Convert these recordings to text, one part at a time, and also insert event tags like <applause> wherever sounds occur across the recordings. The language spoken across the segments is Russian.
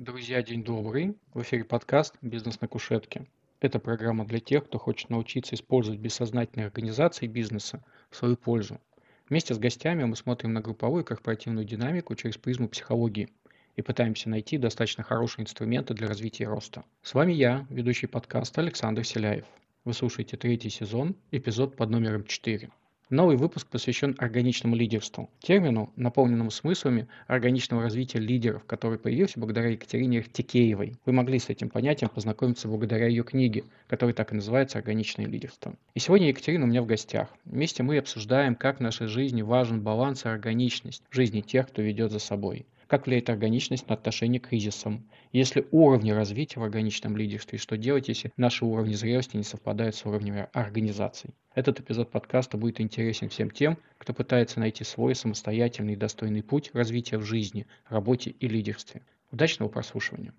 Друзья, день добрый. В эфире подкаст «Бизнес на кушетке». Это программа для тех, кто хочет научиться использовать бессознательные организации бизнеса в свою пользу. Вместе с гостями мы смотрим на групповую и корпоративную динамику через призму психологии и пытаемся найти достаточно хорошие инструменты для развития роста. С вами я, ведущий подкаста Александр Селяев. Вы слушаете третий сезон, эпизод под номером 4. Новый выпуск посвящен органичному лидерству, термину, наполненному смыслами органичного развития лидеров, который появился благодаря Екатерине Тикеевой. Вы могли с этим понятием познакомиться благодаря ее книге, которая так и называется «Органичное лидерство». И сегодня Екатерина у меня в гостях. Вместе мы обсуждаем, как в нашей жизни важен баланс и органичность в жизни тех, кто ведет за собой как влияет органичность на отношение к кризисам, если уровни развития в органичном лидерстве, что делать, если наши уровни зрелости не совпадают с уровнями организаций. Этот эпизод подкаста будет интересен всем тем, кто пытается найти свой самостоятельный и достойный путь развития в жизни, работе и лидерстве. Удачного прослушивания!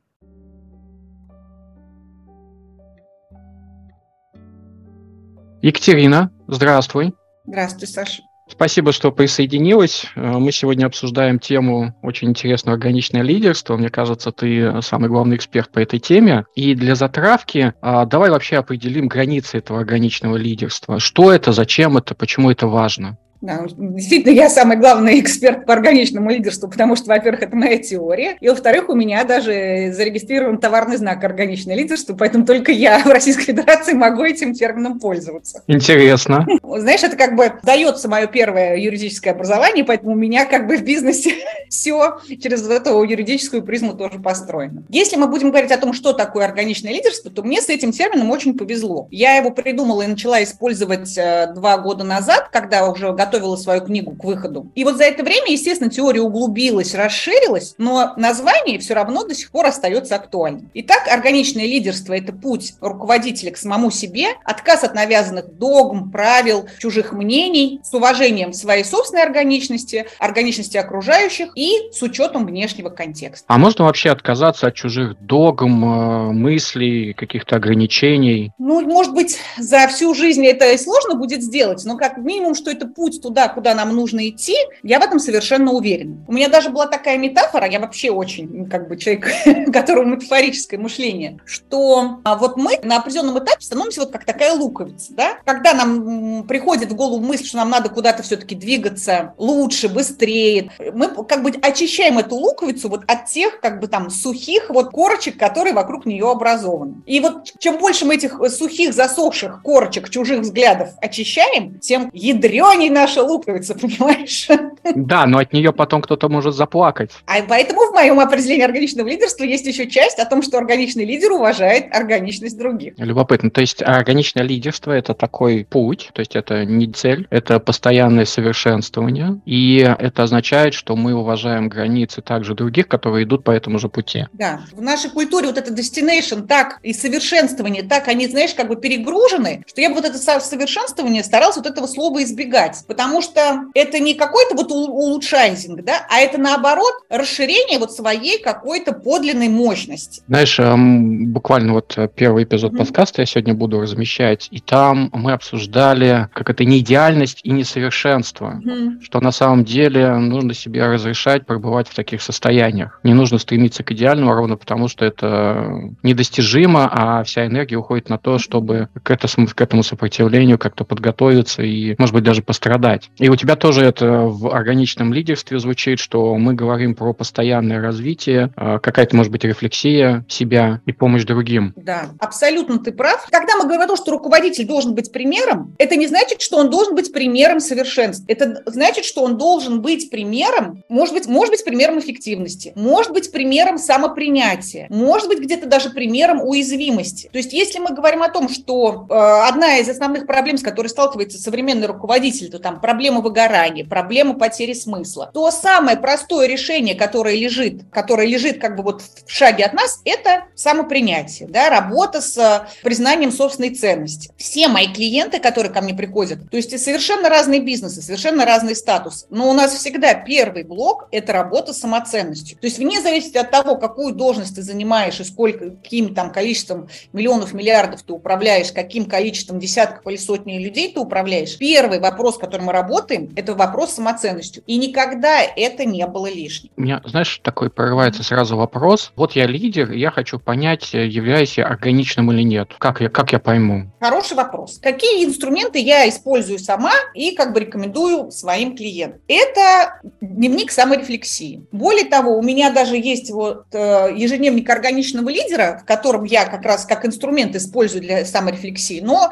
Екатерина, здравствуй. Здравствуй, Саша. Спасибо, что присоединилась. Э, мы сегодня обсуждаем тему очень интересную органичное лидерство. Мне кажется, ты самый главный эксперт по этой теме. И для затравки а, давай вообще определим границы этого органичного лидерства. Что это, зачем это, почему это важно? Да, действительно, я самый главный эксперт по органичному лидерству, потому что, во-первых, это моя теория, и, во-вторых, у меня даже зарегистрирован товарный знак органичное лидерство, поэтому только я в Российской Федерации могу этим термином пользоваться. Интересно. Знаешь, это как бы дается мое первое юридическое образование, поэтому у меня как бы в бизнесе <laughs> все через эту юридическую призму тоже построено. Если мы будем говорить о том, что такое органичное лидерство, то мне с этим термином очень повезло. Я его придумала и начала использовать э, два года назад, когда уже готова готовила свою книгу к выходу. И вот за это время, естественно, теория углубилась, расширилась, но название все равно до сих пор остается актуальным. Итак, органичное лидерство – это путь руководителя к самому себе, отказ от навязанных догм, правил, чужих мнений, с уважением своей собственной органичности, органичности окружающих и с учетом внешнего контекста. А можно вообще отказаться от чужих догм, э, мыслей, каких-то ограничений? Ну, может быть, за всю жизнь это и сложно будет сделать, но как минимум, что это путь туда, куда нам нужно идти, я в этом совершенно уверена. У меня даже была такая метафора, я вообще очень, как бы, человек, <laughs> которому метафорическое мышление, что а, вот мы на определенном этапе становимся вот как такая луковица, да? Когда нам приходит в голову мысль, что нам надо куда-то все-таки двигаться лучше, быстрее, мы как бы очищаем эту луковицу вот от тех, как бы там, сухих вот корочек, которые вокруг нее образованы. И вот чем больше мы этих сухих, засохших корочек, чужих взглядов очищаем, тем ядреней наш наша луковица, <laughs> понимаешь? Да, но от нее потом кто-то может заплакать. А поэтому в моем определении органичного лидерства есть еще часть о том, что органичный лидер уважает органичность других. Любопытно. То есть органичное лидерство – это такой путь, то есть это не цель, это постоянное совершенствование, и это означает, что мы уважаем границы также других, которые идут по этому же пути. Да. В нашей культуре вот это destination так и совершенствование, так они, знаешь, как бы перегружены, что я бы вот это совершенствование старалась вот этого слова избегать, потому потому что это не какой-то вот улучшайзинг, да, а это наоборот расширение вот своей какой-то подлинной мощности. Знаешь, эм, буквально вот э, первый эпизод mm-hmm. подкаста я сегодня буду размещать, и там мы обсуждали, как это не идеальность и несовершенство, mm-hmm. что на самом деле нужно себе разрешать пребывать в таких состояниях. Не нужно стремиться к идеальному ровно потому, что это недостижимо, а вся энергия уходит на то, чтобы к к этому сопротивлению как-то подготовиться и, может быть, даже пострадать стать. И у тебя тоже это в органичном лидерстве звучит, что мы говорим про постоянное развитие, а, какая-то, может быть, рефлексия себя и помощь другим. Да, абсолютно ты прав. Когда мы говорим о том, что руководитель должен быть примером, это не значит, что он должен быть примером совершенства. Это значит, что он должен быть примером, может быть, может быть примером эффективности, может быть примером самопринятия, может быть где-то даже примером уязвимости. То есть если мы говорим о том, что э, одна из основных проблем, с которой сталкивается современный руководитель, то там проблема выгорания, проблема потери смысла, то самое простое решение, которое лежит, которое лежит как бы вот в шаге от нас, это самопринятие, да, работа с э, признанием собственной ценности. Все мои клиенты, которые ко мне приходят, то есть совершенно разные бизнесы, совершенно разный статус, но у нас всегда первый блок – это работа с самоценностью. То есть вне зависимости от того, какую должность ты занимаешь и сколько, каким там количеством миллионов, миллиардов ты управляешь, каким количеством десятков или сотни людей ты управляешь, первый вопрос, который котором мы работаем, это вопрос самоценностью. И никогда это не было лишним. У меня, знаешь, такой прорывается сразу вопрос. Вот я лидер, и я хочу понять, являюсь я органичным или нет. Как я, как я пойму? Хороший вопрос. Какие инструменты я использую сама и как бы рекомендую своим клиентам? Это дневник саморефлексии. Более того, у меня даже есть вот э, ежедневник органичного лидера, в котором я как раз как инструмент использую для саморефлексии, но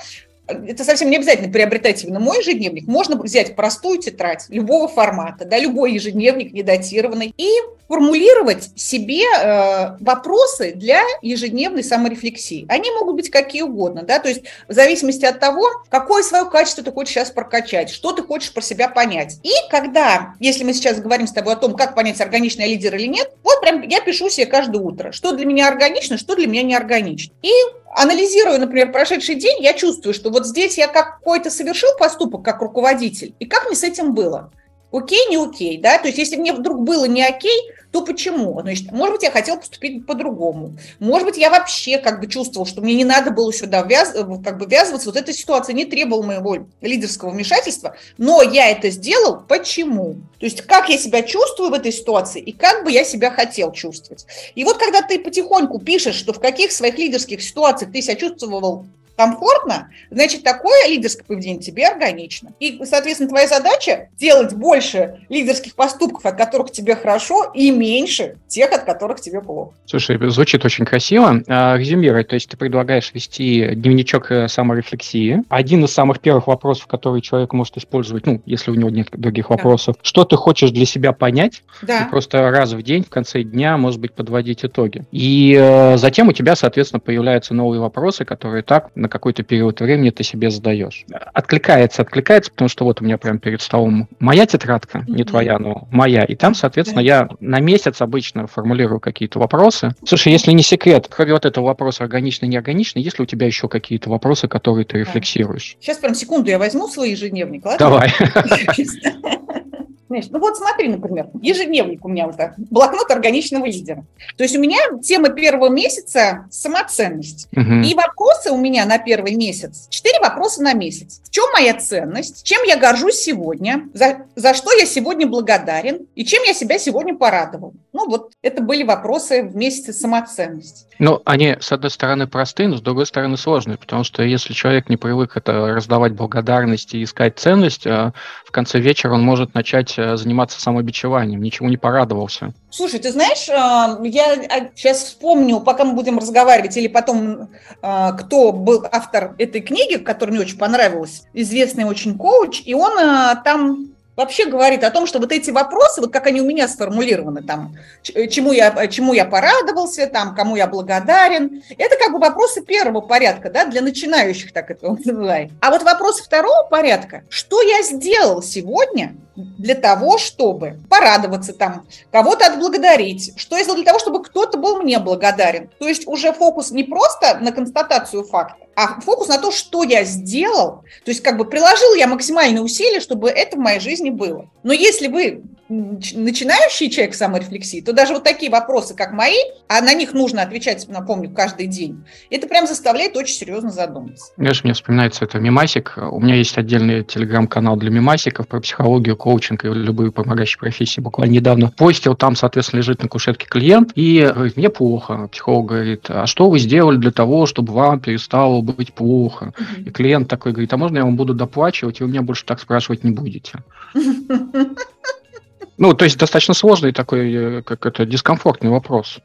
это совсем не обязательно приобретать именно мой ежедневник. Можно взять простую тетрадь любого формата, да, любой ежедневник недатированный, и формулировать себе э, вопросы для ежедневной саморефлексии. Они могут быть какие угодно, да, то есть в зависимости от того, какое свое качество ты хочешь сейчас прокачать, что ты хочешь про себя понять. И когда, если мы сейчас говорим с тобой о том, как понять, органичный лидер или нет, вот прям я пишу себе каждое утро, что для меня органично, что для меня не органично. И анализируя, например, прошедший день, я чувствую, что вот здесь я какой-то совершил поступок как руководитель, и как мне с этим было? Окей, не окей, да? То есть если мне вдруг было не окей, то почему? Значит, может быть, я хотела поступить по-другому. Может быть, я вообще как бы чувствовал, что мне не надо было сюда вяз, как бы ввязываться. Вот эта ситуация не требовала моего лидерского вмешательства, но я это сделал. Почему? То есть как я себя чувствую в этой ситуации и как бы я себя хотел чувствовать. И вот когда ты потихоньку пишешь, что в каких своих лидерских ситуациях ты себя чувствовал комфортно, значит, такое лидерское поведение тебе органично. И, соответственно, твоя задача делать больше лидерских поступков, от которых тебе хорошо, и меньше тех, от которых тебе плохо. Слушай, звучит очень красиво. А, резюмировать, то есть ты предлагаешь вести дневничок э, саморефлексии. Один из самых первых вопросов, который человек может использовать, ну, если у него нет других вопросов, да. что ты хочешь для себя понять, да. и просто раз в день, в конце дня, может быть, подводить итоги. И э, затем у тебя, соответственно, появляются новые вопросы, которые так на какой-то период времени ты себе задаешь. Откликается, откликается, потому что вот у меня прям перед столом моя тетрадка, не твоя, но моя, и там, соответственно, я на месяц обычно формулирую какие-то вопросы. Слушай, если не секрет, кроме вот этого вопроса органично, неорганично, есть ли у тебя еще какие-то вопросы, которые ты рефлексируешь? Сейчас прям секунду я возьму свой ежедневник, ладно? Давай. <laughs> Знаешь, ну вот смотри, например, ежедневник у меня вот так, блокнот органичного лидера. То есть у меня тема первого месяца – самоценность. Угу. И вопросы у меня на первый месяц, четыре вопроса на месяц. В чем моя ценность? Чем я горжусь сегодня? За, за что я сегодня благодарен? И чем я себя сегодня порадовал? Ну вот это были вопросы в месяце самоценности. Ну, они, с одной стороны, простые, но с другой стороны, сложные, потому что если человек не привык это раздавать благодарность и искать ценность, а в конце вечера он может начать э, заниматься самобичеванием, ничего не порадовался. Слушай, ты знаешь, э, я сейчас вспомню, пока мы будем разговаривать, или потом, э, кто был автор этой книги, которая мне очень понравилась, известный очень коуч, и он там вообще говорит о том, что вот эти вопросы, вот как они у меня сформулированы, там, э, чему я, чему я порадовался, там, кому я благодарен, это как бы вопросы первого порядка, да, для начинающих, так это <laughs> называем. А вот вопросы второго порядка, что я сделал сегодня, для того, чтобы порадоваться там, кого-то отблагодарить, что я сделал для того, чтобы кто-то был мне благодарен. То есть уже фокус не просто на констатацию факта, а фокус на то, что я сделал. То есть как бы приложил я максимальные усилия, чтобы это в моей жизни было. Но если вы начинающий человек саморефлексии, то даже вот такие вопросы, как мои, а на них нужно отвечать, напомню, каждый день, это прям заставляет очень серьезно задуматься. Знаешь, мне вспоминается это мимасик. У меня есть отдельный телеграм-канал для мимасиков про психологию, коучинг и любые помогающие профессии. Буквально недавно постил, там, соответственно, лежит на кушетке клиент и говорит, мне плохо. Психолог говорит, а что вы сделали для того, чтобы вам перестало быть плохо? Uh-huh. И клиент такой говорит, а можно я вам буду доплачивать, и вы меня больше так спрашивать не будете? Ну, то есть достаточно сложный такой, э, как это, дискомфортный вопрос.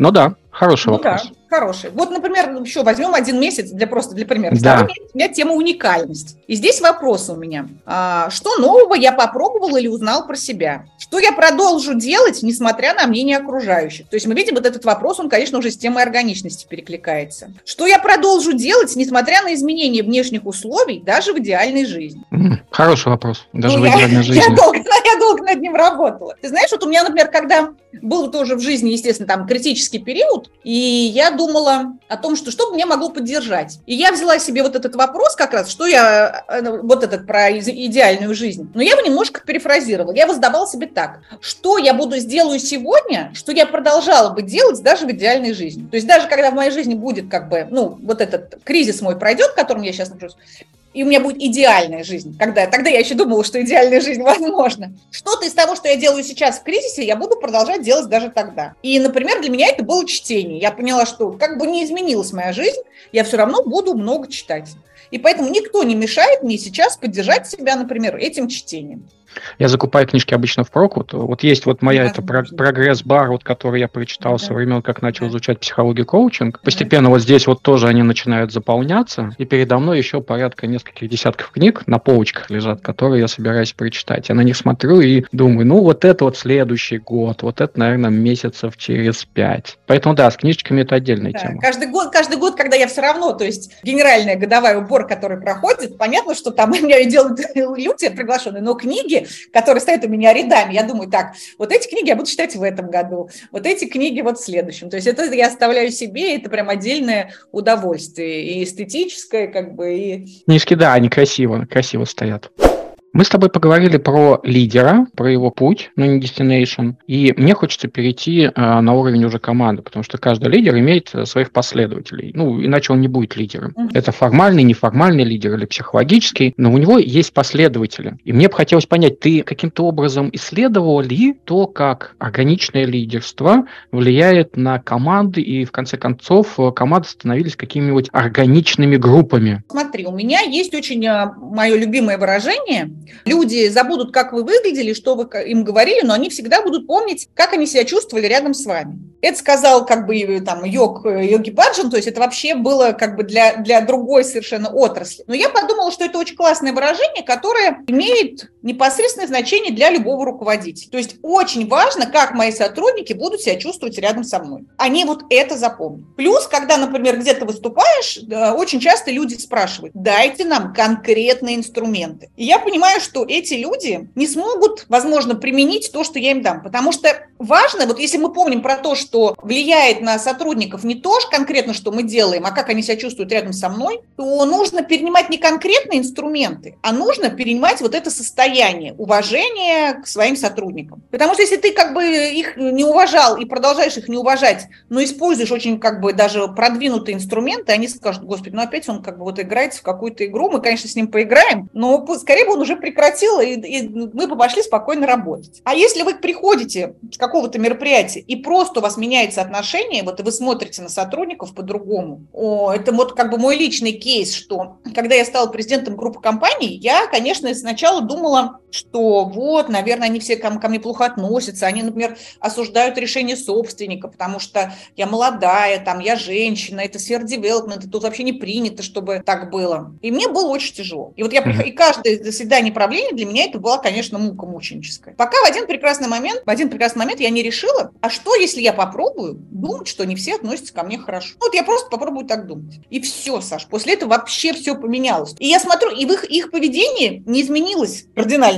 Ну да, хороший ну, вопрос. Да. Хороший. Вот, например, еще возьмем один месяц для просто для примера. Да. Месяц у меня тема уникальность. И здесь вопрос у меня. А, что нового я попробовал или узнал про себя? Что я продолжу делать, несмотря на мнение окружающих? То есть мы видим вот этот вопрос, он, конечно, уже с темой органичности перекликается. Что я продолжу делать, несмотря на изменения внешних условий, даже в идеальной жизни? Хороший вопрос. Даже ну, в идеальной <laughs> я, жизни. Я долго, долго над ним работала. Ты знаешь, вот у меня, например, когда был тоже в жизни, естественно, там критический период, и я думала о том, что что бы мне могло поддержать. И я взяла себе вот этот вопрос как раз, что я, э, вот этот про идеальную жизнь. Но я его немножко перефразировала. Я его задавала себе так. Что я буду сделаю сегодня, что я продолжала бы делать даже в идеальной жизни. То есть даже когда в моей жизни будет как бы, ну, вот этот кризис мой пройдет, в котором я сейчас нахожусь, и у меня будет идеальная жизнь. Когда, тогда я еще думала, что идеальная жизнь <laughs> возможна. Что-то из того, что я делаю сейчас в кризисе, я буду продолжать делать даже тогда. И, например, для меня это было чтение. Я поняла, что как бы не изменилась моя жизнь, я все равно буду много читать. И поэтому никто не мешает мне сейчас поддержать себя, например, этим чтением. Я закупаю книжки обычно в прокут. Вот есть вот моя это прогресс-бар, вот, который я прочитал да. со времен, как начал изучать психологию коучинг. Постепенно да. вот здесь вот тоже они начинают заполняться. И передо мной еще порядка нескольких десятков книг на полочках лежат, которые я собираюсь прочитать. Я на них смотрю и думаю, ну вот это вот следующий год, вот это, наверное, месяцев через пять. Поэтому да, с книжечками это отдельная да. тема. Каждый год, каждый год, когда я все равно, то есть генеральная годовая убор, который проходит, понятно, что там <laughs> меня делают <laughs> люди приглашенные, но книги которые стоят у меня рядами. Я думаю, так, вот эти книги я буду читать в этом году, вот эти книги вот в следующем. То есть это я оставляю себе, это прям отдельное удовольствие, и эстетическое, как бы, и... Книжки, да, они красиво, красиво стоят. Мы с тобой поговорили про лидера, про его путь, но не destination. И мне хочется перейти э, на уровень уже команды, потому что каждый лидер имеет э, своих последователей. Ну, иначе он не будет лидером. Mm-hmm. Это формальный, неформальный лидер или психологический, но у него есть последователи. И мне бы хотелось понять, ты каким-то образом исследовал ли то, как органичное лидерство влияет на команды, и в конце концов э, команды становились какими-нибудь органичными группами? Смотри, у меня есть очень мое любимое выражение – Люди забудут, как вы выглядели, что вы им говорили, но они всегда будут помнить, как они себя чувствовали рядом с вами. Это сказал как бы там йог, йоги Баджан, то есть это вообще было как бы для, для другой совершенно отрасли. Но я подумала, что это очень классное выражение, которое имеет непосредственное значение для любого руководителя. То есть очень важно, как мои сотрудники будут себя чувствовать рядом со мной. Они вот это запомнят. Плюс, когда, например, где-то выступаешь, очень часто люди спрашивают, дайте нам конкретные инструменты. И я понимаю, что эти люди не смогут, возможно, применить то, что я им дам. Потому что важно, вот если мы помним про то, что влияет на сотрудников не то конкретно, что мы делаем, а как они себя чувствуют рядом со мной, то нужно перенимать не конкретные инструменты, а нужно перенимать вот это состояние уважения к своим сотрудникам. Потому что если ты как бы их не уважал и продолжаешь их не уважать, но используешь очень как бы даже продвинутые инструменты, они скажут, господи, ну опять он как бы вот играет в какую-то игру, мы, конечно, с ним поиграем, но скорее бы он уже прекратил, и, и мы бы пошли спокойно работать. А если вы приходите с какого-то мероприятия, и просто у вас меняется отношение, вот и вы смотрите на сотрудников по-другому, о, это вот как бы мой личный кейс, что когда я стала президентом группы компаний, я, конечно, сначала думала, что вот, наверное, они все ко, ко мне плохо относятся, они, например, осуждают решение собственника, потому что я молодая, там, я женщина, это сфера девелопмент, тут вообще не принято, чтобы так было. И мне было очень тяжело. И вот я, и каждое заседание правления для меня это была, конечно, мука мученическая. Пока в один прекрасный момент, в один прекрасный момент я не решила, а что, если я попробую думать, что не все относятся ко мне хорошо? Вот я просто попробую так думать. И все, Саш, после этого вообще все поменялось. И я смотрю, и в их, их поведение не изменилось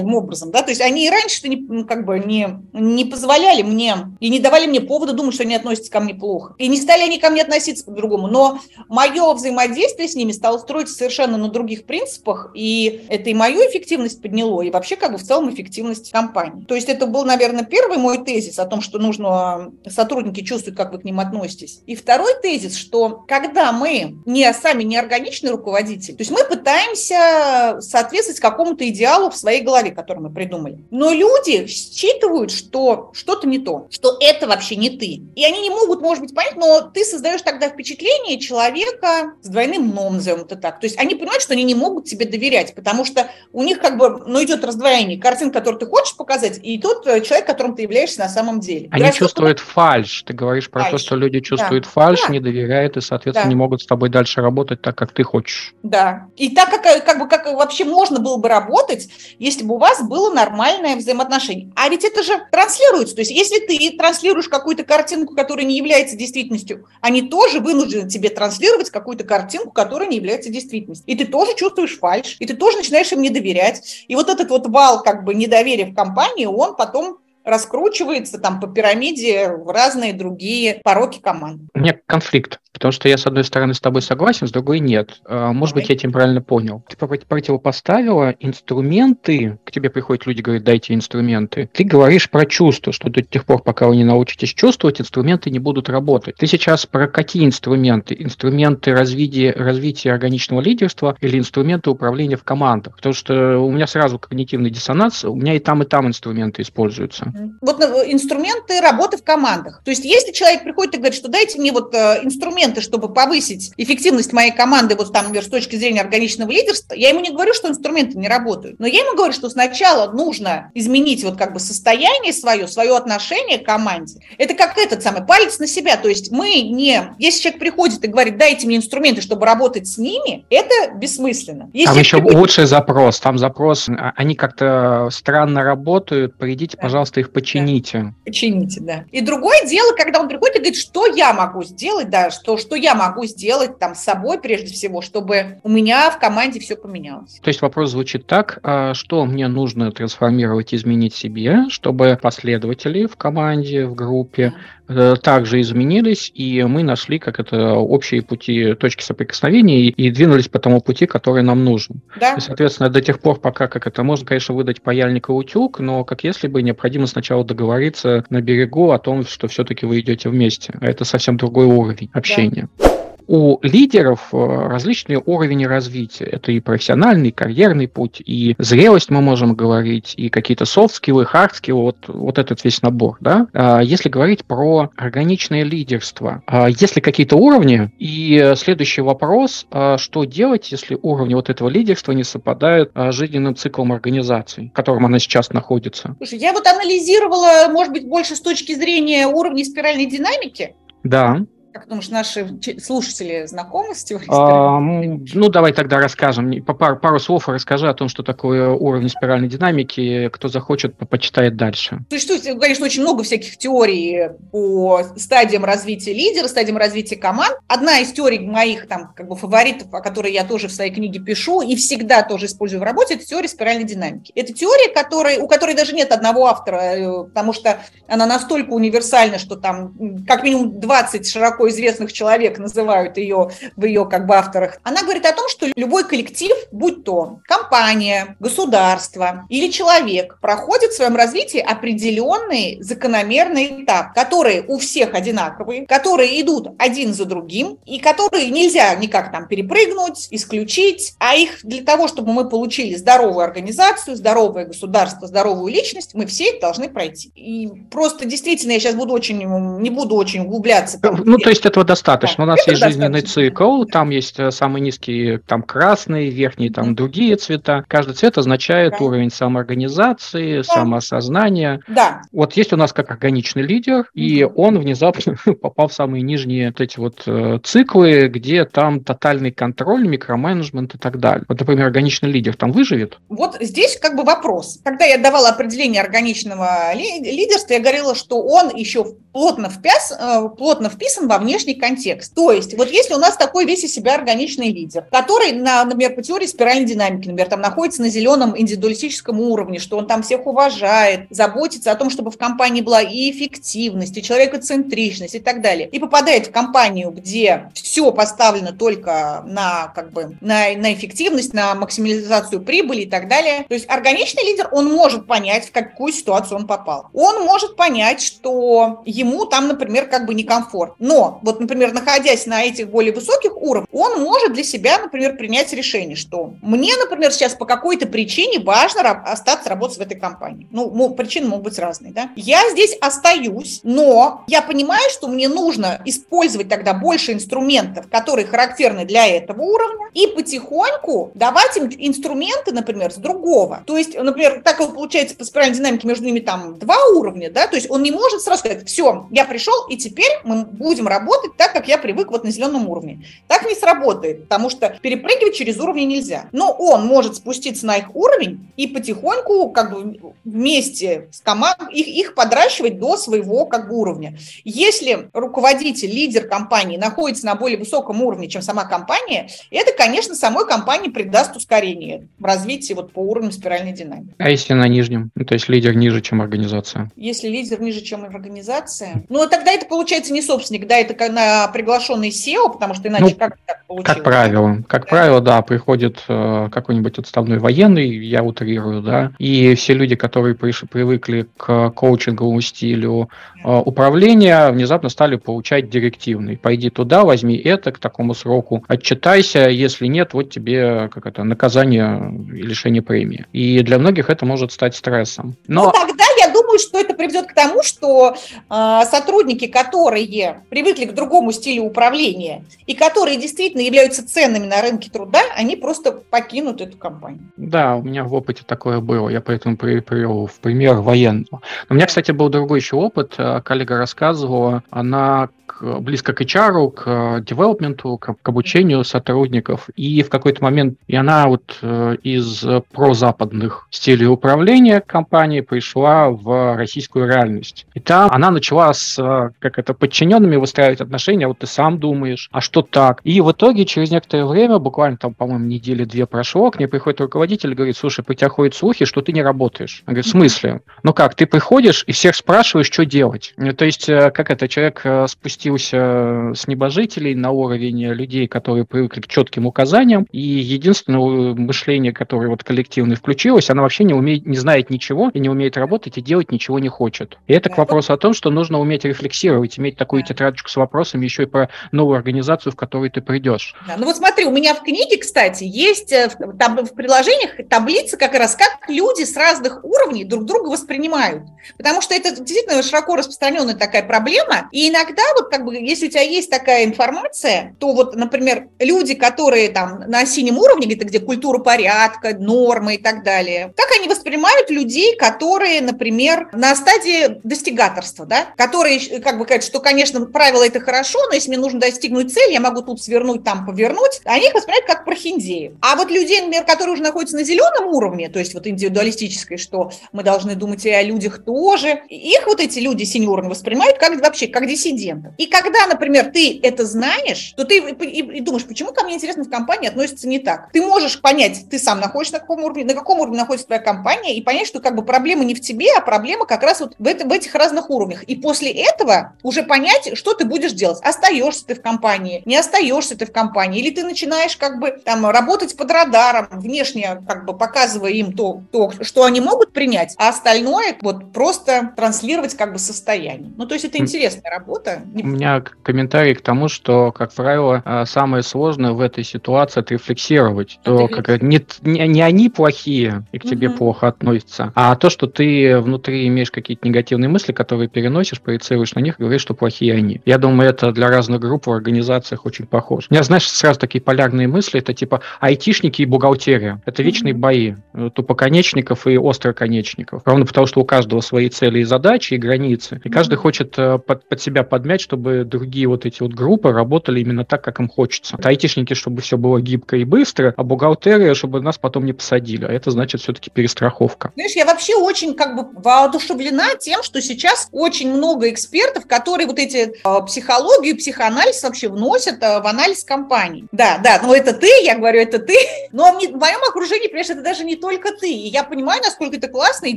кардинальным образом, да, то есть они и раньше-то не, ну, как бы не, не позволяли мне и не давали мне повода думать, что они относятся ко мне плохо. И не стали они ко мне относиться по-другому, но мое взаимодействие с ними стало строиться совершенно на других принципах, и это и мою эффективность подняло, и вообще как бы в целом эффективность компании. То есть это был, наверное, первый мой тезис о том, что нужно сотрудники чувствуют, как вы к ним относитесь. И второй тезис, что когда мы не сами не органичный руководитель, то есть мы пытаемся соответствовать какому-то идеалу в своей голове, который мы придумали. Но люди считывают, что что-то не то, что это вообще не ты. И они не могут, может быть, понять, но ты создаешь тогда впечатление человека с двойным дном, назовем это так. То есть они понимают, что они не могут тебе доверять, потому что у них как бы, ну, идет раздвоение. Картинка, которую ты хочешь показать, и тот э, человек, которым ты являешься на самом деле. Они Раз чувствуют только... фальш. Ты говоришь про фальш. то, что люди чувствуют да. фальш, да. не доверяют и, соответственно, да. не могут с тобой дальше работать так, как ты хочешь. Да. И так, как, как бы, как вообще можно было бы работать, если бы у вас было нормальное взаимоотношение. А ведь это же транслируется. То есть если ты транслируешь какую-то картинку, которая не является действительностью, они тоже вынуждены тебе транслировать какую-то картинку, которая не является действительностью. И ты тоже чувствуешь фальш, и ты тоже начинаешь им не доверять. И вот этот вот вал как бы недоверия в компании, он потом раскручивается там по пирамиде в разные другие пороки команд. У меня конфликт, потому что я, с одной стороны, с тобой согласен, с другой нет. А, может Давай. быть, я тебя правильно понял. Ты противопоставила инструменты, к тебе приходят люди, говорят, дайте инструменты. Ты говоришь про чувства, что до тех пор, пока вы не научитесь чувствовать, инструменты не будут работать. Ты сейчас про какие инструменты? Инструменты развития, развития органичного лидерства или инструменты управления в командах? Потому что у меня сразу когнитивный диссонанс, у меня и там, и там инструменты используются. Вот э, инструменты работы в командах. То есть если человек приходит и говорит, что дайте мне вот э, инструменты, чтобы повысить эффективность моей команды вот там, например, с точки зрения органичного лидерства, я ему не говорю, что инструменты не работают, но я ему говорю, что сначала нужно изменить вот как бы состояние свое, свое отношение к команде. Это как этот самый палец на себя. То есть мы не... Если человек приходит и говорит, дайте мне инструменты, чтобы работать с ними, это бессмысленно. Если там еще приходит... лучший запрос. Там запрос, а, они как-то странно работают, придите, да. пожалуйста, их почините. Да. Почините, да. И другое дело, когда он приходит и говорит, что я могу сделать, да, что, что я могу сделать там с собой прежде всего, чтобы у меня в команде все поменялось. То есть вопрос звучит так, а что мне нужно трансформировать, изменить себе, чтобы последователи в команде, в группе Э, также изменились, и мы нашли как это общие пути, точки соприкосновения и, и двинулись по тому пути, который нам нужен. Да. И, соответственно, до тех пор, пока как это можно, конечно, выдать паяльник и утюг, но как если бы необходимо сначала договориться на берегу о том, что все-таки вы идете вместе. А это совсем другой уровень общения. Да у лидеров э, различные уровни развития. Это и профессиональный, и карьерный путь, и зрелость мы можем говорить, и какие-то софт-скиллы, хард-скиллы, вот, вот этот весь набор. Да? А если говорить про органичное лидерство, а есть ли какие-то уровни? И следующий вопрос, а что делать, если уровни вот этого лидерства не совпадают с жизненным циклом организации, в котором она сейчас находится? Слушай, я вот анализировала, может быть, больше с точки зрения уровней спиральной динамики. Да. Как думаешь, наши слушатели знакомы с теорией а, Ну, давай тогда расскажем. По пару, пару слов расскажи о том, что такое уровень спиральной динамики. Кто захочет, почитает дальше. Существует, конечно, очень много всяких теорий по стадиям развития лидера, стадиям развития команд. Одна из теорий моих там как бы фаворитов, о которой я тоже в своей книге пишу и всегда тоже использую в работе, это теория спиральной динамики. Это теория, которой, у которой даже нет одного автора, э, потому что она настолько универсальна, что там как минимум 20 широко известных человек называют ее в ее как бы авторах, она говорит о том, что любой коллектив, будь то компания, государство или человек, проходит в своем развитии определенный закономерный этап, которые у всех одинаковые, которые идут один за другим и которые нельзя никак там перепрыгнуть, исключить, а их для того, чтобы мы получили здоровую организацию, здоровое государство, здоровую личность, мы все их должны пройти. И просто действительно я сейчас буду очень, не буду очень углубляться. Ну, то есть этого достаточно. Да, У нас есть жизненный цикл, там есть э, самый низкий, там красный, верхний, там другие цвета. Каждый цвет означает да. уровень самоорганизации, да. самоосознания. Да. Вот есть у нас как органичный лидер, и он внезапно <laughs> попал в самые нижние вот эти вот э, циклы, где там тотальный контроль, микроменеджмент и так далее. Вот, например, органичный лидер там выживет? Вот здесь как бы вопрос. Когда я давала определение органичного лидерства, я говорила, что он еще плотно, впяс, э, плотно вписан во внешний контекст. То есть, вот если у нас такой весь из себя органичный лидер, который, на, например, по теории спиральной динамики, например, там находится на зеленом индивидуалистическом уровне, что он там всех уважает, заботится о том, чтобы в компании была и эффективность, и человекоцентричность и так далее, и попадает в компанию, где все поставлено только на, как бы, на, на эффективность, на максимализацию прибыли и так далее. То есть органичный лидер, он может понять, в какую ситуацию он попал. Он может понять, что ему ему там, например, как бы некомфорт. Но вот, например, находясь на этих более высоких уровнях, он может для себя, например, принять решение, что мне, например, сейчас по какой-то причине важно остаться работать в этой компании. Ну, причины могут быть разные, да. Я здесь остаюсь, но я понимаю, что мне нужно использовать тогда больше инструментов, которые характерны для этого уровня, и потихоньку давать им инструменты, например, с другого. То есть, например, так вот получается по спиральной динамике между ними там два уровня, да, то есть он не может сразу сказать, все, все, я пришел, и теперь мы будем работать так, как я привык вот на зеленом уровне. Так не сработает, потому что перепрыгивать через уровни нельзя. Но он может спуститься на их уровень и потихоньку как бы вместе с командой их, их подращивать до своего как бы уровня. Если руководитель, лидер компании находится на более высоком уровне, чем сама компания, это, конечно, самой компании придаст ускорение в развитии вот по уровню спиральной динамики. А если на нижнем? Ну, то есть лидер ниже, чем организация? Если лидер ниже, чем организация, ну, тогда это получается не собственник, да, это на приглашенный SEO, потому что иначе ну, как так получилось? Как правило. Как да. правило, да, приходит э, какой-нибудь отставной военный, я утрирую, да, и все люди, которые приш, привыкли к коучинговому стилю э, управления, внезапно стали получать директивный. Пойди туда, возьми это к такому сроку, отчитайся, если нет, вот тебе как это, наказание и лишение премии. И для многих это может стать стрессом. Но ну, тогда думаю, что это приведет к тому, что э, сотрудники, которые привыкли к другому стилю управления и которые действительно являются ценными на рынке труда, они просто покинут эту компанию. Да, у меня в опыте такое было. Я поэтому привел в пример военного. Но у меня, кстати, был другой еще опыт. Э, коллега рассказывала, она близко к HR, к девелопменту, к, к обучению сотрудников. И в какой-то момент и она вот э, из прозападных стилей управления компании пришла в российскую реальность. И там она начала с э, как это подчиненными выстраивать отношения, вот ты сам думаешь, а что так? И в итоге через некоторое время, буквально там, по-моему, недели две прошло, к ней приходит руководитель и говорит, слушай, по тебя ходят слухи, что ты не работаешь. Он говорит, в смысле? Ну как, ты приходишь и всех спрашиваешь, что делать? То есть, как это, человек спустил спустился с небожителей на уровень людей, которые привыкли к четким указаниям, и единственное мышление, которое вот коллективно включилось, она вообще не умеет, не знает ничего и не умеет работать и делать ничего не хочет. И это к вопросу о том, что нужно уметь рефлексировать, иметь такую тетрадочку с вопросами еще и про новую организацию, в которую ты придешь. Да, ну вот смотри, у меня в книге, кстати, есть э, в, там, в приложениях таблица как раз, как люди с разных уровней друг друга воспринимают. Потому что это действительно широко распространенная такая проблема. И иногда вот как бы, если у тебя есть такая информация, то вот, например, люди, которые там на синем уровне, где-то где культура порядка, нормы и так далее, как они воспринимают людей, которые, например, на стадии достигаторства, да, которые как бы говорят, что, конечно, правила это хорошо, но если мне нужно достигнуть цели, я могу тут свернуть, там повернуть, они их воспринимают как прохиндеев. А вот людей, например, которые уже находятся на зеленом уровне, то есть вот индивидуалистической, что мы должны думать и о людях тоже, их вот эти люди уровня воспринимают как вообще как диссидентов. И когда, например, ты это знаешь, то ты и, и думаешь, почему ко мне, интересно, в компании относится не так. Ты можешь понять, ты сам находишься на каком уровне, на каком уровне находится твоя компания, и понять, что как бы проблема не в тебе, а проблема как раз вот в, это, в этих разных уровнях. И после этого уже понять, что ты будешь делать. Остаешься ты в компании, не остаешься ты в компании, или ты начинаешь как бы там работать под радаром, внешне как бы показывая им то, то что они могут принять, а остальное вот просто транслировать как бы состояние. Ну, то есть это интересная работа. У меня комментарий к тому, что, как правило, а, самое сложное в этой ситуации отрефлексировать. То как не, не, не они плохие и к тебе угу. плохо относятся, а то, что ты внутри имеешь какие-то негативные мысли, которые переносишь, проецируешь на них говоришь, что плохие они. Я думаю, это для разных групп в организациях очень похоже. У меня, знаешь, сразу такие полярные мысли, это типа айтишники и бухгалтерия. Это вечные бои э, тупоконечников и остроконечников. Ровно потому, что у каждого свои цели и задачи, и границы. И каждый хочет э, под, под себя подмять, чтобы другие вот эти вот группы работали именно так, как им хочется. Это айтишники, чтобы все было гибко и быстро, а бухгалтерия, чтобы нас потом не посадили. А это значит все-таки перестраховка. Знаешь, я вообще очень как бы воодушевлена тем, что сейчас очень много экспертов, которые вот эти э, психологию, психоанализ вообще вносят э, в анализ компаний. Да, да, но это ты, я говорю, это ты. <laughs> Но в моем окружении, понимаешь, это даже не только ты. И я понимаю, насколько это классный и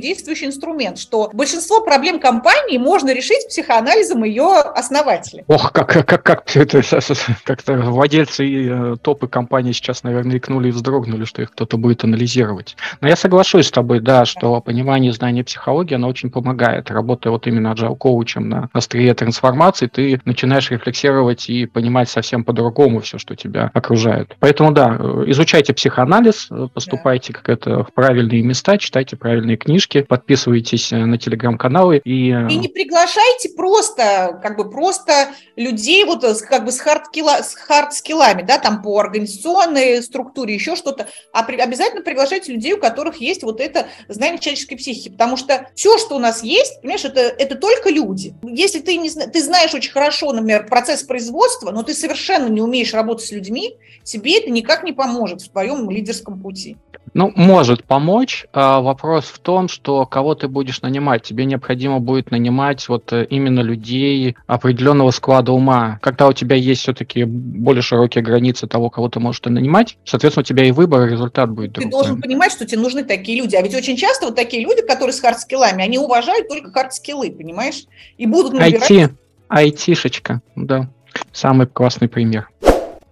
действующий инструмент, что большинство проблем компании можно решить психоанализом ее основателей отрасли. Ох, как, как, как все это как-то владельцы и э, топы компании сейчас, наверное, икнули и вздрогнули, что их кто-то будет анализировать. Но я соглашусь с тобой, да, что понимание знания психологии, оно очень помогает. Работая вот именно agile коучем на острие трансформации, ты начинаешь рефлексировать и понимать совсем по-другому все, что тебя окружает. Поэтому, да, э, изучайте психоанализ, э, поступайте как это в правильные места, читайте правильные книжки, подписывайтесь на телеграм-каналы и... И не приглашайте просто, как бы просто людей вот как бы с хард-скиллами, да, там по организационной структуре, еще что-то, а при, обязательно приглашайте людей, у которых есть вот это знание человеческой психики, потому что все, что у нас есть, понимаешь, это, это только люди. Если ты, не, ты знаешь очень хорошо, например, процесс производства, но ты совершенно не умеешь работать с людьми, тебе это никак не поможет в твоем лидерском пути. Ну, может помочь. А вопрос в том, что кого ты будешь нанимать. Тебе необходимо будет нанимать вот э, именно людей определенного склада ума. Когда у тебя есть все-таки более широкие границы того, кого ты можешь нанимать, соответственно, у тебя и выбор, и результат будет Ты другой. должен понимать, что тебе нужны такие люди. А ведь очень часто вот такие люди, которые с hard skill ами, они уважают только hard skill ы, понимаешь? И будут набирать... IT, айтишечка, да. Самый классный пример.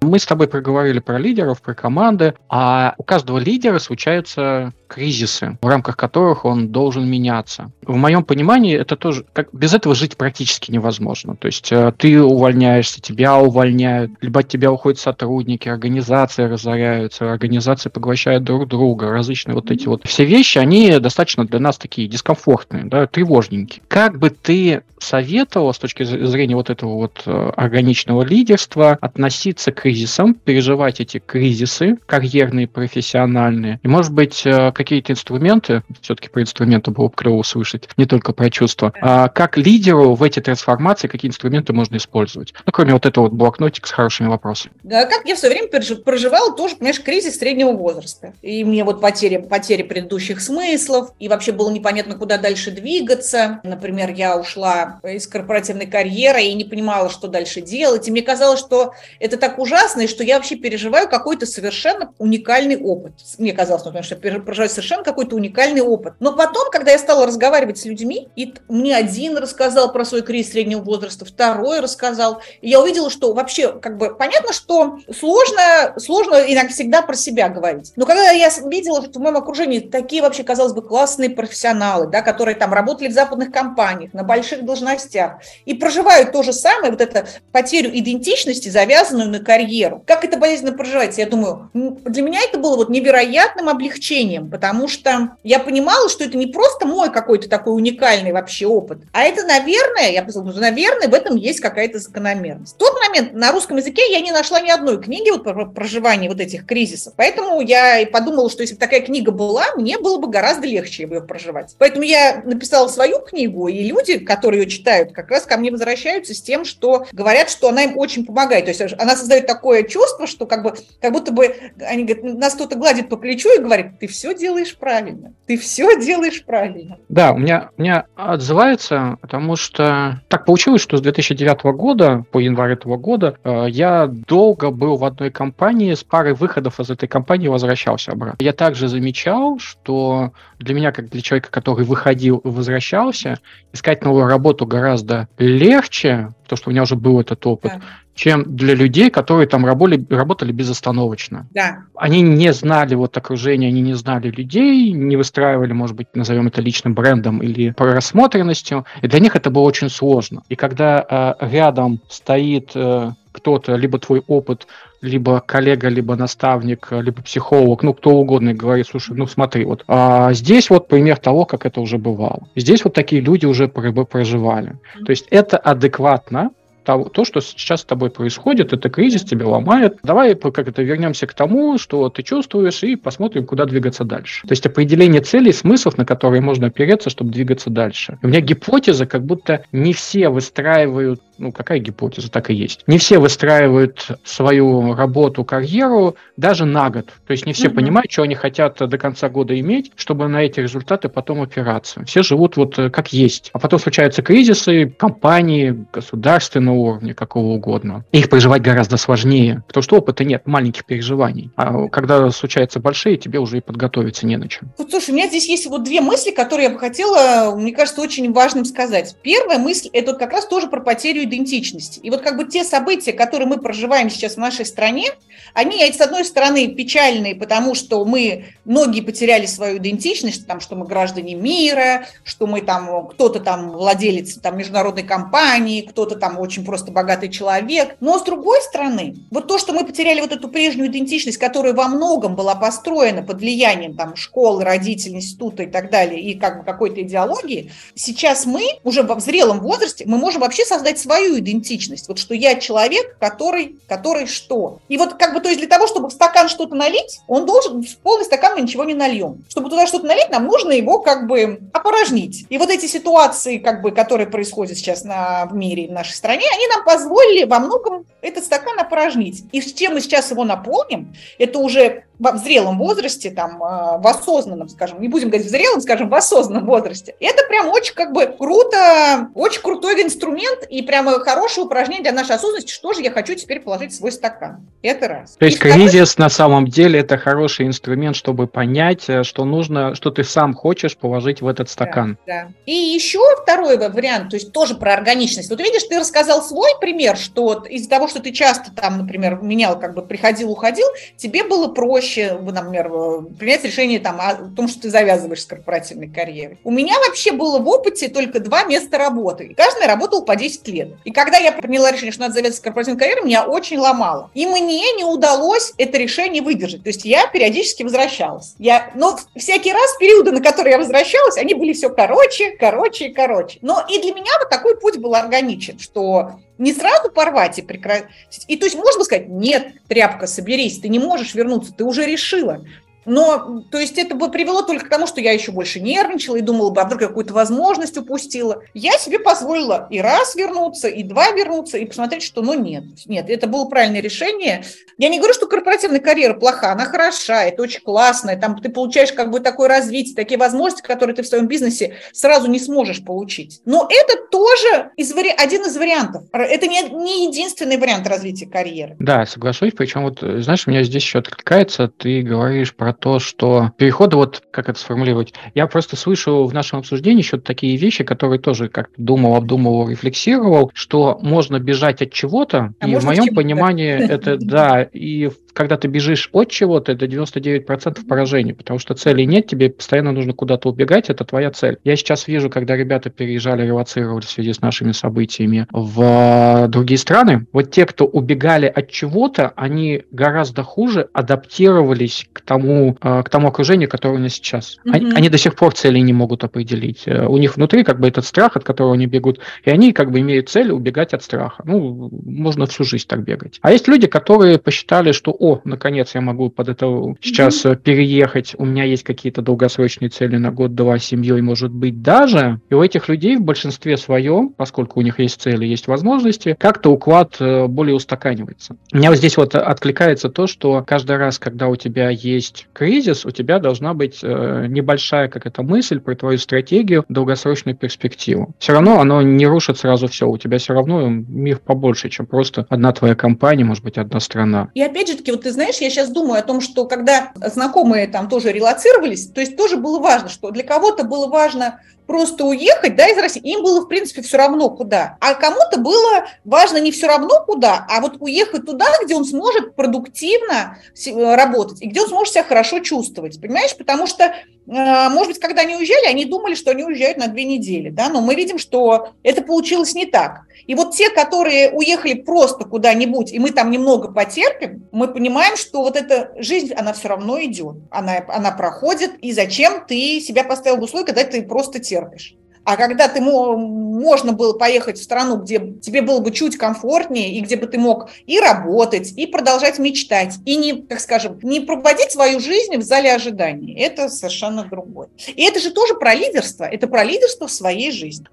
Мы с тобой проговорили про лидеров, про команды, а у каждого лидера случаются кризисы, в рамках которых он должен меняться. В моем понимании это тоже, как, без этого жить практически невозможно. То есть э, ты увольняешься, тебя увольняют, либо от тебя уходят сотрудники, организации разоряются, организации поглощают друг друга, различные вот эти вот все вещи, они достаточно для нас такие дискомфортные, да, тревожненькие. Как бы ты советовал с точки зрения вот этого вот э, органичного лидерства относиться к кризисам, переживать эти кризисы, карьерные, профессиональные, и, может быть, э, какие-то инструменты, все-таки про инструменты было бы клево услышать, не только про чувства, а как лидеру в эти трансформации какие инструменты можно использовать? Ну, кроме вот этого вот блокнотика с хорошими вопросами. Да, как я все время проживала тоже, понимаешь, кризис среднего возраста. И мне вот потеря, потеря предыдущих смыслов, и вообще было непонятно, куда дальше двигаться. Например, я ушла из корпоративной карьеры и не понимала, что дальше делать. И мне казалось, что это так ужасно, ужасно, и что я вообще переживаю какой-то совершенно уникальный опыт. Мне казалось, например, что я переживаю совершенно какой-то уникальный опыт. Но потом, когда я стала разговаривать с людьми, и мне один рассказал про свой кризис среднего возраста, второй рассказал, и я увидела, что вообще, как бы, понятно, что сложно, сложно иногда всегда про себя говорить. Но когда я видела, что в моем окружении такие вообще, казалось бы, классные профессионалы, да, которые там работали в западных компаниях, на больших должностях, и проживают то же самое, вот эту потерю идентичности, завязанную на карьере, карьеру. Как это болезненно проживается? Я думаю, для меня это было вот невероятным облегчением, потому что я понимала, что это не просто мой какой-то такой уникальный вообще опыт, а это, наверное, я подумала, наверное, в этом есть какая-то закономерность. В тот момент на русском языке я не нашла ни одной книги вот про проживание вот этих кризисов, поэтому я и подумала, что если бы такая книга была, мне было бы гораздо легче ее проживать. Поэтому я написала свою книгу, и люди, которые ее читают, как раз ко мне возвращаются с тем, что говорят, что она им очень помогает. То есть она создает такое чувство, что как бы, как будто бы они говорят, нас кто-то гладит по плечу и говорит, ты все делаешь правильно, ты все делаешь правильно. Да, у меня, у меня отзывается, потому что так получилось, что с 2009 года по январь этого года э, я долго был в одной компании, с парой выходов из этой компании возвращался обратно. Я также замечал, что для меня, как для человека, который выходил и возвращался, искать новую работу гораздо легче, потому что у меня уже был этот опыт, да чем для людей, которые там работали, работали безостановочно. Да. Они не знали вот окружения, они не знали людей, не выстраивали, может быть, назовем это личным брендом или просмотренностью, и для них это было очень сложно. И когда э, рядом стоит э, кто-то, либо твой опыт, либо коллега, либо наставник, либо психолог, ну, кто угодно, и говорит, слушай, ну, смотри, вот а здесь вот пример того, как это уже бывало. Здесь вот такие люди уже проживали. То есть это адекватно, того, то, что сейчас с тобой происходит, это кризис, тебя ломает. Давай как это вернемся к тому, что ты чувствуешь, и посмотрим, куда двигаться дальше. То есть определение целей, смыслов, на которые можно опереться, чтобы двигаться дальше. У меня гипотеза, как будто не все выстраивают ну, какая гипотеза, так и есть. Не все выстраивают свою работу, карьеру даже на год. То есть не все mm-hmm. понимают, что они хотят до конца года иметь, чтобы на эти результаты потом опираться. Все живут вот э, как есть. А потом случаются кризисы, компании, государственного уровня, какого угодно. их проживать гораздо сложнее, потому что опыта нет, маленьких переживаний. А когда случаются большие, тебе уже и подготовиться не на чем. Вот, слушай, у меня здесь есть вот две мысли, которые я бы хотела, мне кажется, очень важным сказать. Первая мысль – это вот как раз тоже про потерю идентичности. И вот как бы те события, которые мы проживаем сейчас в нашей стране, они, с одной стороны, печальные, потому что мы, многие потеряли свою идентичность, там, что мы граждане мира, что мы там, кто-то там владелец там, международной компании, кто-то там очень просто богатый человек. Но с другой стороны, вот то, что мы потеряли вот эту прежнюю идентичность, которая во многом была построена под влиянием там, школы, родителей, института и так далее, и как бы какой-то идеологии, сейчас мы уже в зрелом возрасте, мы можем вообще создать свою свою идентичность, вот что я человек, который, который что. И вот как бы, то есть для того, чтобы в стакан что-то налить, он должен, в полный стакан мы ничего не нальем. Чтобы туда что-то налить, нам нужно его как бы опорожнить. И вот эти ситуации, как бы, которые происходят сейчас на, в мире, в нашей стране, они нам позволили во многом этот стакан опорожнить. И с чем мы сейчас его наполним, это уже в зрелом возрасте, там, э, в осознанном, скажем, не будем говорить в зрелом, скажем, в осознанном возрасте. Это прям очень как бы круто, очень крутой инструмент и прямо хорошее упражнение для нашей осознанности, что же я хочу теперь положить в свой стакан. Это раз. То есть и кризис второй... на самом деле это хороший инструмент, чтобы понять, э, что нужно, что ты сам хочешь положить в этот стакан. Да, да. И еще второй вариант, то есть тоже про органичность. Вот видишь, ты рассказал свой пример, что из-за того, что ты часто там, например, менял, как бы приходил, уходил, тебе было проще проще, например, принять решение там, о том, что ты завязываешь с корпоративной карьерой. У меня вообще было в опыте только два места работы. И каждый работал по 10 лет. И когда я приняла решение, что надо завязывать с корпоративной карьерой, меня очень ломало. И мне не удалось это решение выдержать. То есть я периодически возвращалась. Я, но всякий раз периоды, на которые я возвращалась, они были все короче, короче и короче. Но и для меня вот такой путь был органичен, что не сразу порвать и прекратить. И то есть можно сказать, нет, тряпка, соберись, ты не можешь вернуться, ты уже решила. Но, то есть, это бы привело только к тому, что я еще больше нервничала и думала бы, а вдруг какую-то возможность упустила. Я себе позволила и раз вернуться, и два вернуться, и посмотреть, что, ну, нет. Нет, это было правильное решение. Я не говорю, что корпоративная карьера плоха, она хороша, это очень классно, там ты получаешь как бы такое развитие, такие возможности, которые ты в своем бизнесе сразу не сможешь получить. Но это тоже из вари... один из вариантов. Это не, не единственный вариант развития карьеры. Да, соглашусь. Причем, вот, знаешь, у меня здесь еще откликается, ты говоришь про то, что переходы, вот как это сформулировать, я просто слышу в нашем обсуждении еще такие вещи, которые тоже как думал, обдумывал, рефлексировал, что можно бежать от чего-то, а и в моем понимании это, <laughs> да, и когда ты бежишь от чего-то, это 99% поражений, потому что цели нет, тебе постоянно нужно куда-то убегать, это твоя цель. Я сейчас вижу, когда ребята переезжали, релацировали в связи с нашими событиями в другие страны, вот те, кто убегали от чего-то, они гораздо хуже адаптировались к тому, э, к тому окружению, которое у нас сейчас. Mm-hmm. Они, они до сих пор цели не могут определить. Э, у них внутри как бы этот страх, от которого они бегут, и они как бы имеют цель убегать от страха. Ну, можно всю жизнь так бегать. А есть люди, которые посчитали, что о, наконец я могу под это сейчас mm-hmm. переехать, у меня есть какие-то долгосрочные цели на год-два с семьей, может быть, даже. И у этих людей в большинстве своем, поскольку у них есть цели, есть возможности, как-то уклад э, более устаканивается. У меня вот здесь вот откликается то, что каждый раз, когда у тебя есть кризис, у тебя должна быть э, небольшая как это мысль про твою стратегию, долгосрочную перспективу. Все равно оно не рушит сразу все, у тебя все равно мир побольше, чем просто одна твоя компания, может быть, одна страна. И опять же таки все-таки, вот ты знаешь, я сейчас думаю о том, что когда знакомые там тоже релацировались, то есть тоже было важно, что для кого-то было важно просто уехать да, из России, им было, в принципе, все равно куда. А кому-то было важно не все равно куда, а вот уехать туда, где он сможет продуктивно э, работать и где он сможет себя хорошо чувствовать, понимаешь? Потому что, может быть, когда они уезжали, они думали, что они уезжают на две недели, да, но мы видим, что это получилось не так. И вот те, которые уехали просто куда-нибудь, и мы там немного потерпим, мы понимаем, что вот эта жизнь, она все равно идет, она, она проходит, и зачем ты себя поставил в условия, когда ты просто терпишь. А когда ты можно было поехать в страну, где тебе было бы чуть комфортнее, и где бы ты мог и работать, и продолжать мечтать, и не, как скажем, не проводить свою жизнь в зале ожидания, это совершенно другое. И это же тоже про лидерство, это про лидерство в своей жизни.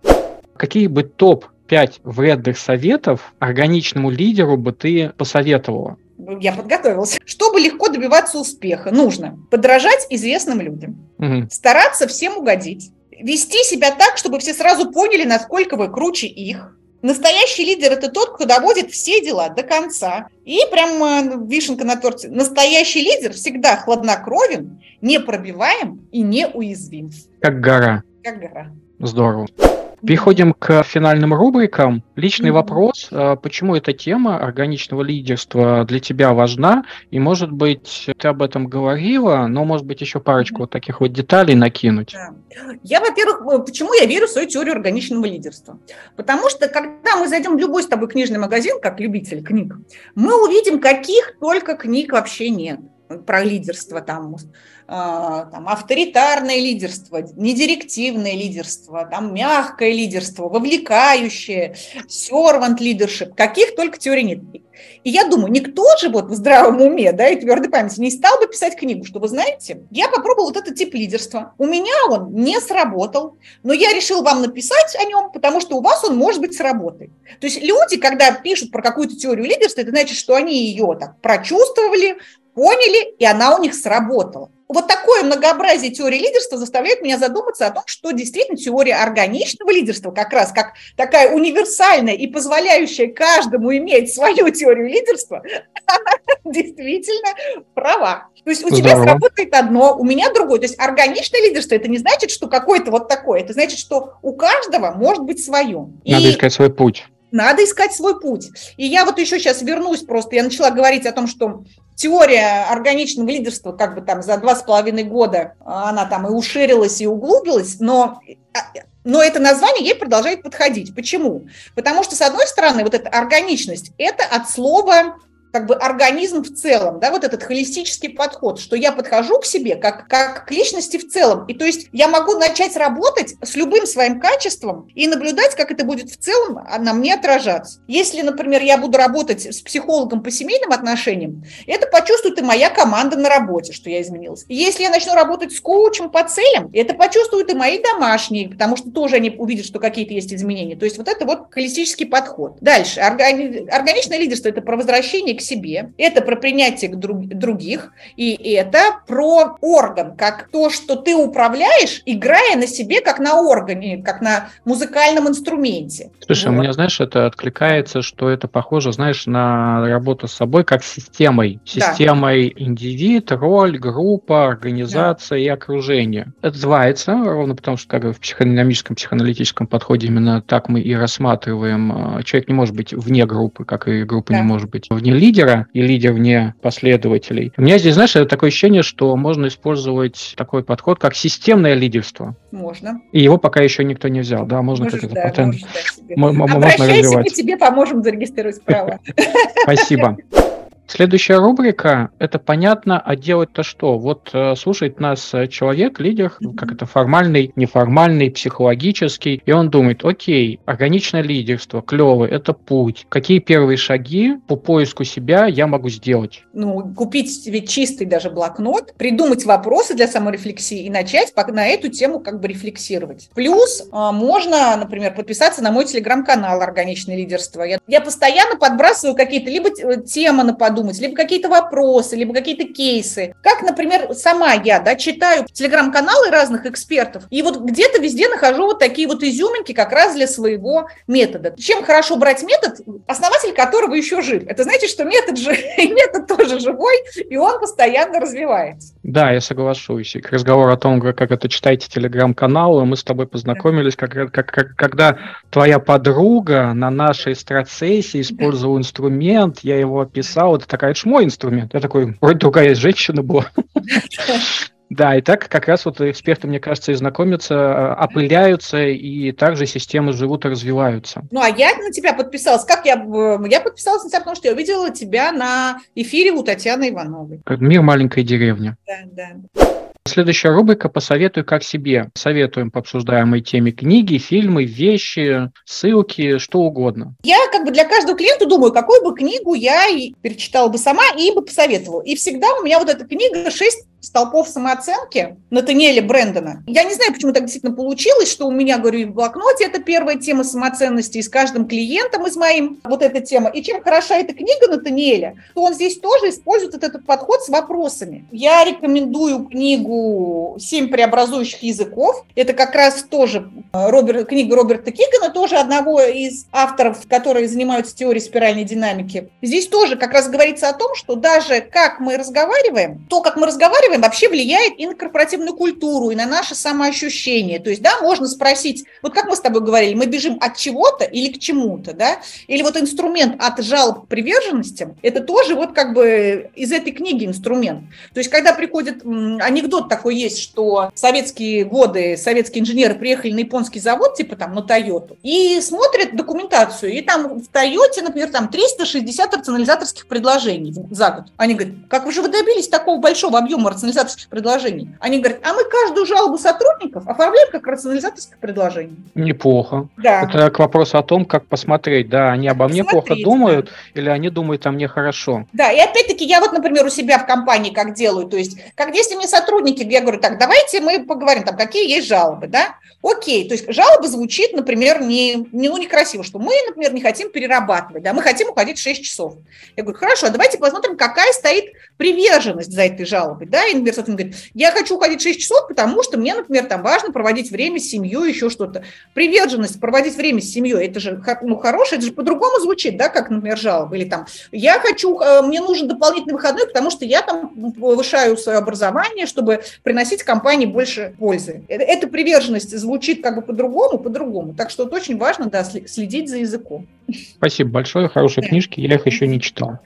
Какие бы топ пять вредных советов органичному лидеру бы ты посоветовала? Я подготовился. Чтобы легко добиваться успеха, нужно подражать известным людям, угу. стараться всем угодить, вести себя так, чтобы все сразу поняли, насколько вы круче их. Настоящий лидер – это тот, кто доводит все дела до конца. И прям э, вишенка на торте. Настоящий лидер всегда хладнокровен, непробиваем и неуязвим. Как гора. Как гора. Здорово. Переходим к финальным рубрикам. Личный mm-hmm. вопрос, а, почему эта тема органичного лидерства для тебя важна? И, может быть, ты об этом говорила, но, может быть, еще парочку mm-hmm. вот таких вот деталей накинуть. Да. Я, во-первых, э, почему я верю в свою теорию органичного лидерства? Потому что, когда мы зайдем в любой с тобой книжный магазин, как любитель книг, мы увидим, каких только книг вообще нет про лидерство, там, там, авторитарное лидерство, недирективное лидерство, там, мягкое лидерство, вовлекающее, servant leadership, каких только теорий нет. И я думаю, никто же вот в здравом уме, да, и твердой памяти не стал бы писать книгу, что вы знаете, я попробовал вот этот тип лидерства. У меня он не сработал, но я решил вам написать о нем, потому что у вас он может быть сработает. То есть люди, когда пишут про какую-то теорию лидерства, это значит, что они ее так прочувствовали, поняли, и она у них сработала. Вот такое многообразие теории лидерства заставляет меня задуматься о том, что действительно теория органичного лидерства, как раз как такая универсальная и позволяющая каждому иметь свою теорию лидерства, она <laughs> действительно права. То есть у Здорово. тебя сработает одно, у меня другое. То есть органичное лидерство – это не значит, что какое-то вот такое. Это значит, что у каждого может быть свое. Надо и... искать свой путь. Надо искать свой путь. И я вот еще сейчас вернусь просто, я начала говорить о том, что теория органичного лидерства как бы там за два с половиной года она там и уширилась, и углубилась, но а, но это название ей продолжает подходить. Почему? Потому что, с одной стороны, вот эта органичность – это от слова как бы организм в целом, да, вот этот холистический подход, что я подхожу к себе как, как к личности в целом. И то есть я могу начать работать с любым своим качеством и наблюдать, как это будет в целом на мне отражаться. Если, например, я буду работать с психологом по семейным отношениям, это почувствует и моя команда на работе, что я изменилась. Если я начну работать с коучем по целям, это почувствуют и мои домашние, потому что тоже они увидят, что какие-то есть изменения. То есть вот это вот холистический подход. Дальше. Органи... Органичное лидерство – это про возвращение к себе, это про принятие друг, других, и это про орган, как то, что ты управляешь, играя на себе, как на органе, как на музыкальном инструменте. Слушай, вот. у меня, знаешь, это откликается, что это похоже, знаешь, на работу с собой как с системой. Системой да. индивид, роль, группа, организация да. и окружение. Это называется, ровно потому что как в психодинамическом, психоаналитическом подходе именно так мы и рассматриваем. Человек не может быть вне группы, как и группа да. не может быть вне лидера и лидер вне последователей. У меня здесь, знаешь, такое ощущение, что можно использовать такой подход, как системное лидерство. Можно. И его пока еще никто не взял, да, можно как это да, патент. Можно, да, Обращайся, мы тебе поможем зарегистрировать право. Спасибо. <laughs> Следующая рубрика – это понятно, а делать-то что? Вот э, слушает нас э, человек, лидер, как это формальный, неформальный, психологический, и он думает, окей, органичное лидерство, клево, это путь. Какие первые шаги по поиску себя я могу сделать? Ну, купить себе чистый даже блокнот, придумать вопросы для саморефлексии и начать на эту тему как бы рефлексировать. Плюс э, можно, например, подписаться на мой телеграм-канал «Органичное лидерство». Я, я постоянно подбрасываю какие-то либо темы на подумать, подумать, либо какие-то вопросы, либо какие-то кейсы. Как, например, сама я, да, читаю телеграм-каналы разных экспертов, и вот где-то везде нахожу вот такие вот изюминки как раз для своего метода. Чем хорошо брать метод, основатель которого еще жив? Это значит, что метод, же, <laughs> метод тоже живой, и он постоянно развивается. Да, я соглашусь. И к разговору о том, как это читаете телеграм-каналы, мы с тобой познакомились, как, как, как, когда твоя подруга на нашей страцессии использовала инструмент, я его описал, это такая, это мой инструмент. Я такой, вроде другая женщина была. Да, и так как раз вот эксперты, мне кажется, и знакомятся, а, опыляются, и также системы живут и развиваются. Ну, а я на тебя подписалась. Как я? Я подписалась на тебя, потому что я увидела тебя на эфире у Татьяны Ивановой. Мир маленькой деревни. Да, да. Следующая рубрика «Посоветуй как себе». Советуем по обсуждаемой теме книги, фильмы, вещи, ссылки, что угодно. Я как бы для каждого клиента думаю, какую бы книгу я перечитала бы сама и бы посоветовала. И всегда у меня вот эта книга «Шесть столпов самооценки Натаниэля Брэндона. Я не знаю, почему так действительно получилось, что у меня, говорю, в блокноте это первая тема самоценности, и с каждым клиентом из моим вот эта тема. И чем хороша эта книга Натаниэля, то он здесь тоже использует этот подход с вопросами. Я рекомендую книгу «Семь преобразующих языков». Это как раз тоже э, Роберт, книга Роберта Кигана, тоже одного из авторов, которые занимаются теорией спиральной динамики. Здесь тоже как раз говорится о том, что даже как мы разговариваем, то, как мы разговариваем, делаем, вообще влияет и на корпоративную культуру, и на наше самоощущение. То есть, да, можно спросить, вот как мы с тобой говорили, мы бежим от чего-то или к чему-то, да? Или вот инструмент от жалоб к приверженностям, это тоже вот как бы из этой книги инструмент. То есть, когда приходит, анекдот такой есть, что советские годы советские инженеры приехали на японский завод, типа там на Тойоту, и смотрят документацию, и там в Тойоте, например, там 360 рационализаторских предложений за год. Они говорят, как вы же вы добились такого большого объема рационализаторских предложений? Они говорят, а мы каждую жалобу сотрудников оформляем как рационализаторское предложение. Неплохо. Да. Это к вопросу о том, как посмотреть, да, они обо мне плохо думают да. или они думают о мне хорошо. Да, и опять-таки я вот, например, у себя в компании как делаю, то есть, как если мне сотрудники, я говорю, так, давайте мы поговорим, там, какие есть жалобы, да? Окей, то есть жалоба звучит, например, не, не, ну, некрасиво, что мы, например, не хотим перерабатывать, да, мы хотим уходить в 6 часов. Я говорю, хорошо, а давайте посмотрим, какая стоит приверженность за этой жалобой, да, и, например, говорит, я хочу уходить в 6 часов, потому что мне, например, там важно проводить время с семьей, еще что-то. Приверженность, проводить время с семьей, это же, ну, хорошее, это же по-другому звучит, да, как, например, жалоба, или там, я хочу, э, мне нужен дополнительный выходной, потому что я там повышаю свое образование, чтобы приносить компании больше пользы. Э, эта приверженность звучит как бы по-другому, по-другому. Так что это очень важно, да, следить за языком. Спасибо большое, хорошие да. книжки, я их еще не читал.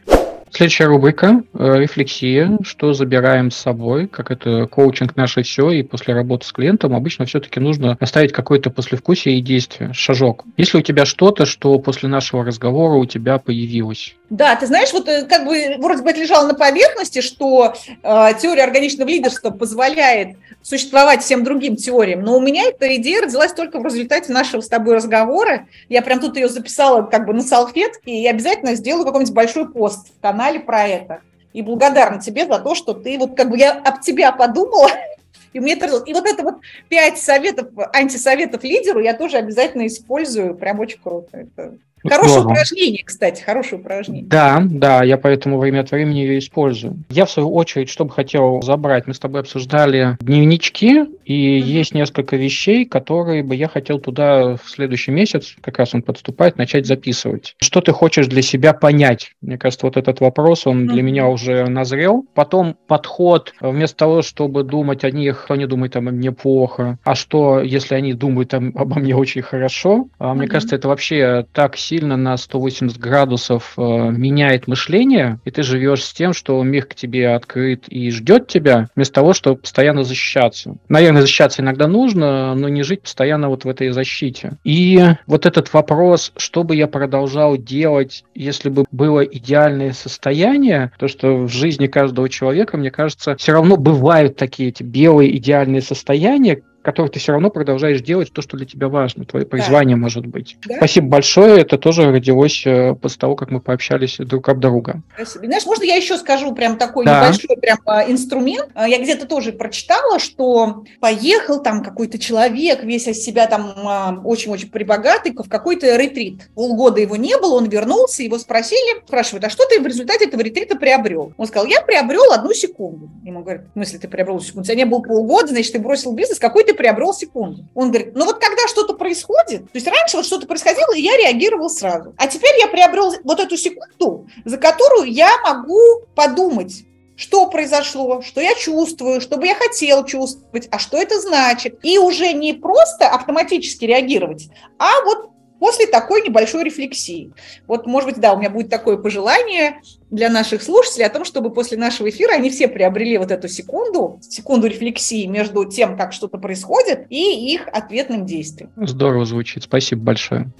Следующая рубрика э, «Рефлексия». Что забираем с собой, как это коучинг наше все, и после работы с клиентом обычно все-таки нужно оставить какое-то послевкусие и действие, шажок. Если у тебя что-то, что после нашего разговора у тебя появилось? Да, ты знаешь, вот э, как бы вроде бы это лежало на поверхности, что э, теория органичного лидерства позволяет существовать всем другим теориям, но у меня эта идея родилась только в результате нашего с тобой разговора. Я прям тут ее записала как бы на салфетке, и обязательно сделаю какой-нибудь большой пост в канале канале про это. И благодарна тебе за то, что ты, вот как бы я об тебя подумала, <laughs> и мне это... И вот это вот пять советов, антисоветов лидеру я тоже обязательно использую. Прям очень круто. Это Хорошее Здорово. упражнение, кстати, хорошее упражнение. Да, да, я поэтому время от времени ее использую. Я, в свою очередь, что бы хотел забрать, мы с тобой обсуждали дневнички, и mm-hmm. есть несколько вещей, которые бы я хотел туда в следующий месяц, как раз он подступает, начать записывать. Что ты хочешь для себя понять? Мне кажется, вот этот вопрос, он mm-hmm. для меня уже назрел. Потом подход, вместо того, чтобы думать о них, кто не думает обо мне плохо, а что, если они думают обо мне очень хорошо, mm-hmm. мне кажется, это вообще так сильно на 180 градусов э, меняет мышление, и ты живешь с тем, что мир к тебе открыт и ждет тебя, вместо того, чтобы постоянно защищаться. Наверное, защищаться иногда нужно, но не жить постоянно вот в этой защите. И вот этот вопрос, что бы я продолжал делать, если бы было идеальное состояние, то, что в жизни каждого человека, мне кажется, все равно бывают такие эти белые идеальные состояния, который ты все равно продолжаешь делать то, что для тебя важно, твое призвание да. может быть. Да. Спасибо большое, это тоже родилось э, после того, как мы пообщались друг об друга. Спасибо. Знаешь, можно я еще скажу прям такой да. небольшой прям а, инструмент? А, я где-то тоже прочитала, что поехал там какой-то человек, весь из себя там а, очень-очень прибогатый, в какой-то ретрит. Полгода его не было, он вернулся, его спросили, спрашивают, а что ты в результате этого ретрита приобрел? Он сказал, я приобрел одну секунду. Ему говорят, в смысле ты приобрел секунду? У тебя не было полгода, значит, ты бросил бизнес, какой ты приобрел секунду. Он говорит, ну вот когда что-то происходит, то есть раньше вот что-то происходило, и я реагировал сразу. А теперь я приобрел вот эту секунду, за которую я могу подумать, что произошло, что я чувствую, что бы я хотел чувствовать, а что это значит. И уже не просто автоматически реагировать, а вот после такой небольшой рефлексии. Вот, может быть, да, у меня будет такое пожелание для наших слушателей о том, чтобы после нашего эфира они все приобрели вот эту секунду, секунду рефлексии между тем, как что-то происходит, и их ответным действием. Здорово звучит. Спасибо большое.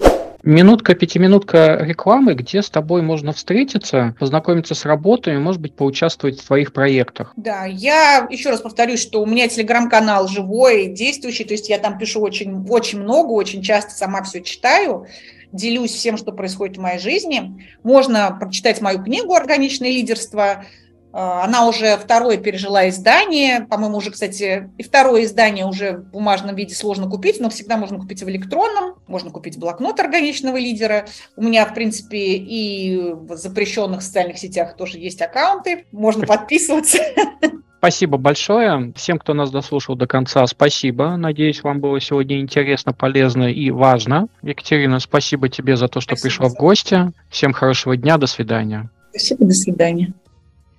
Минутка, пятиминутка рекламы, где с тобой можно встретиться, познакомиться с работами, может быть, поучаствовать в твоих проектах. Да, я еще раз повторюсь, что у меня телеграм-канал живой, действующий, то есть я там пишу очень, очень много, очень часто сама все читаю делюсь всем, что происходит в моей жизни. Можно прочитать мою книгу «Органичное лидерство», она уже второе пережила издание, по-моему, уже, кстати, и второе издание уже в бумажном виде сложно купить, но всегда можно купить в электронном, можно купить блокнот органичного лидера. У меня, в принципе, и в запрещенных социальных сетях тоже есть аккаунты, можно подписываться. Спасибо большое. Всем, кто нас дослушал до конца, спасибо. Надеюсь, вам было сегодня интересно, полезно и важно. Екатерина, спасибо тебе за то, что спасибо. пришла в гости. Всем хорошего дня, до свидания. Спасибо, до свидания.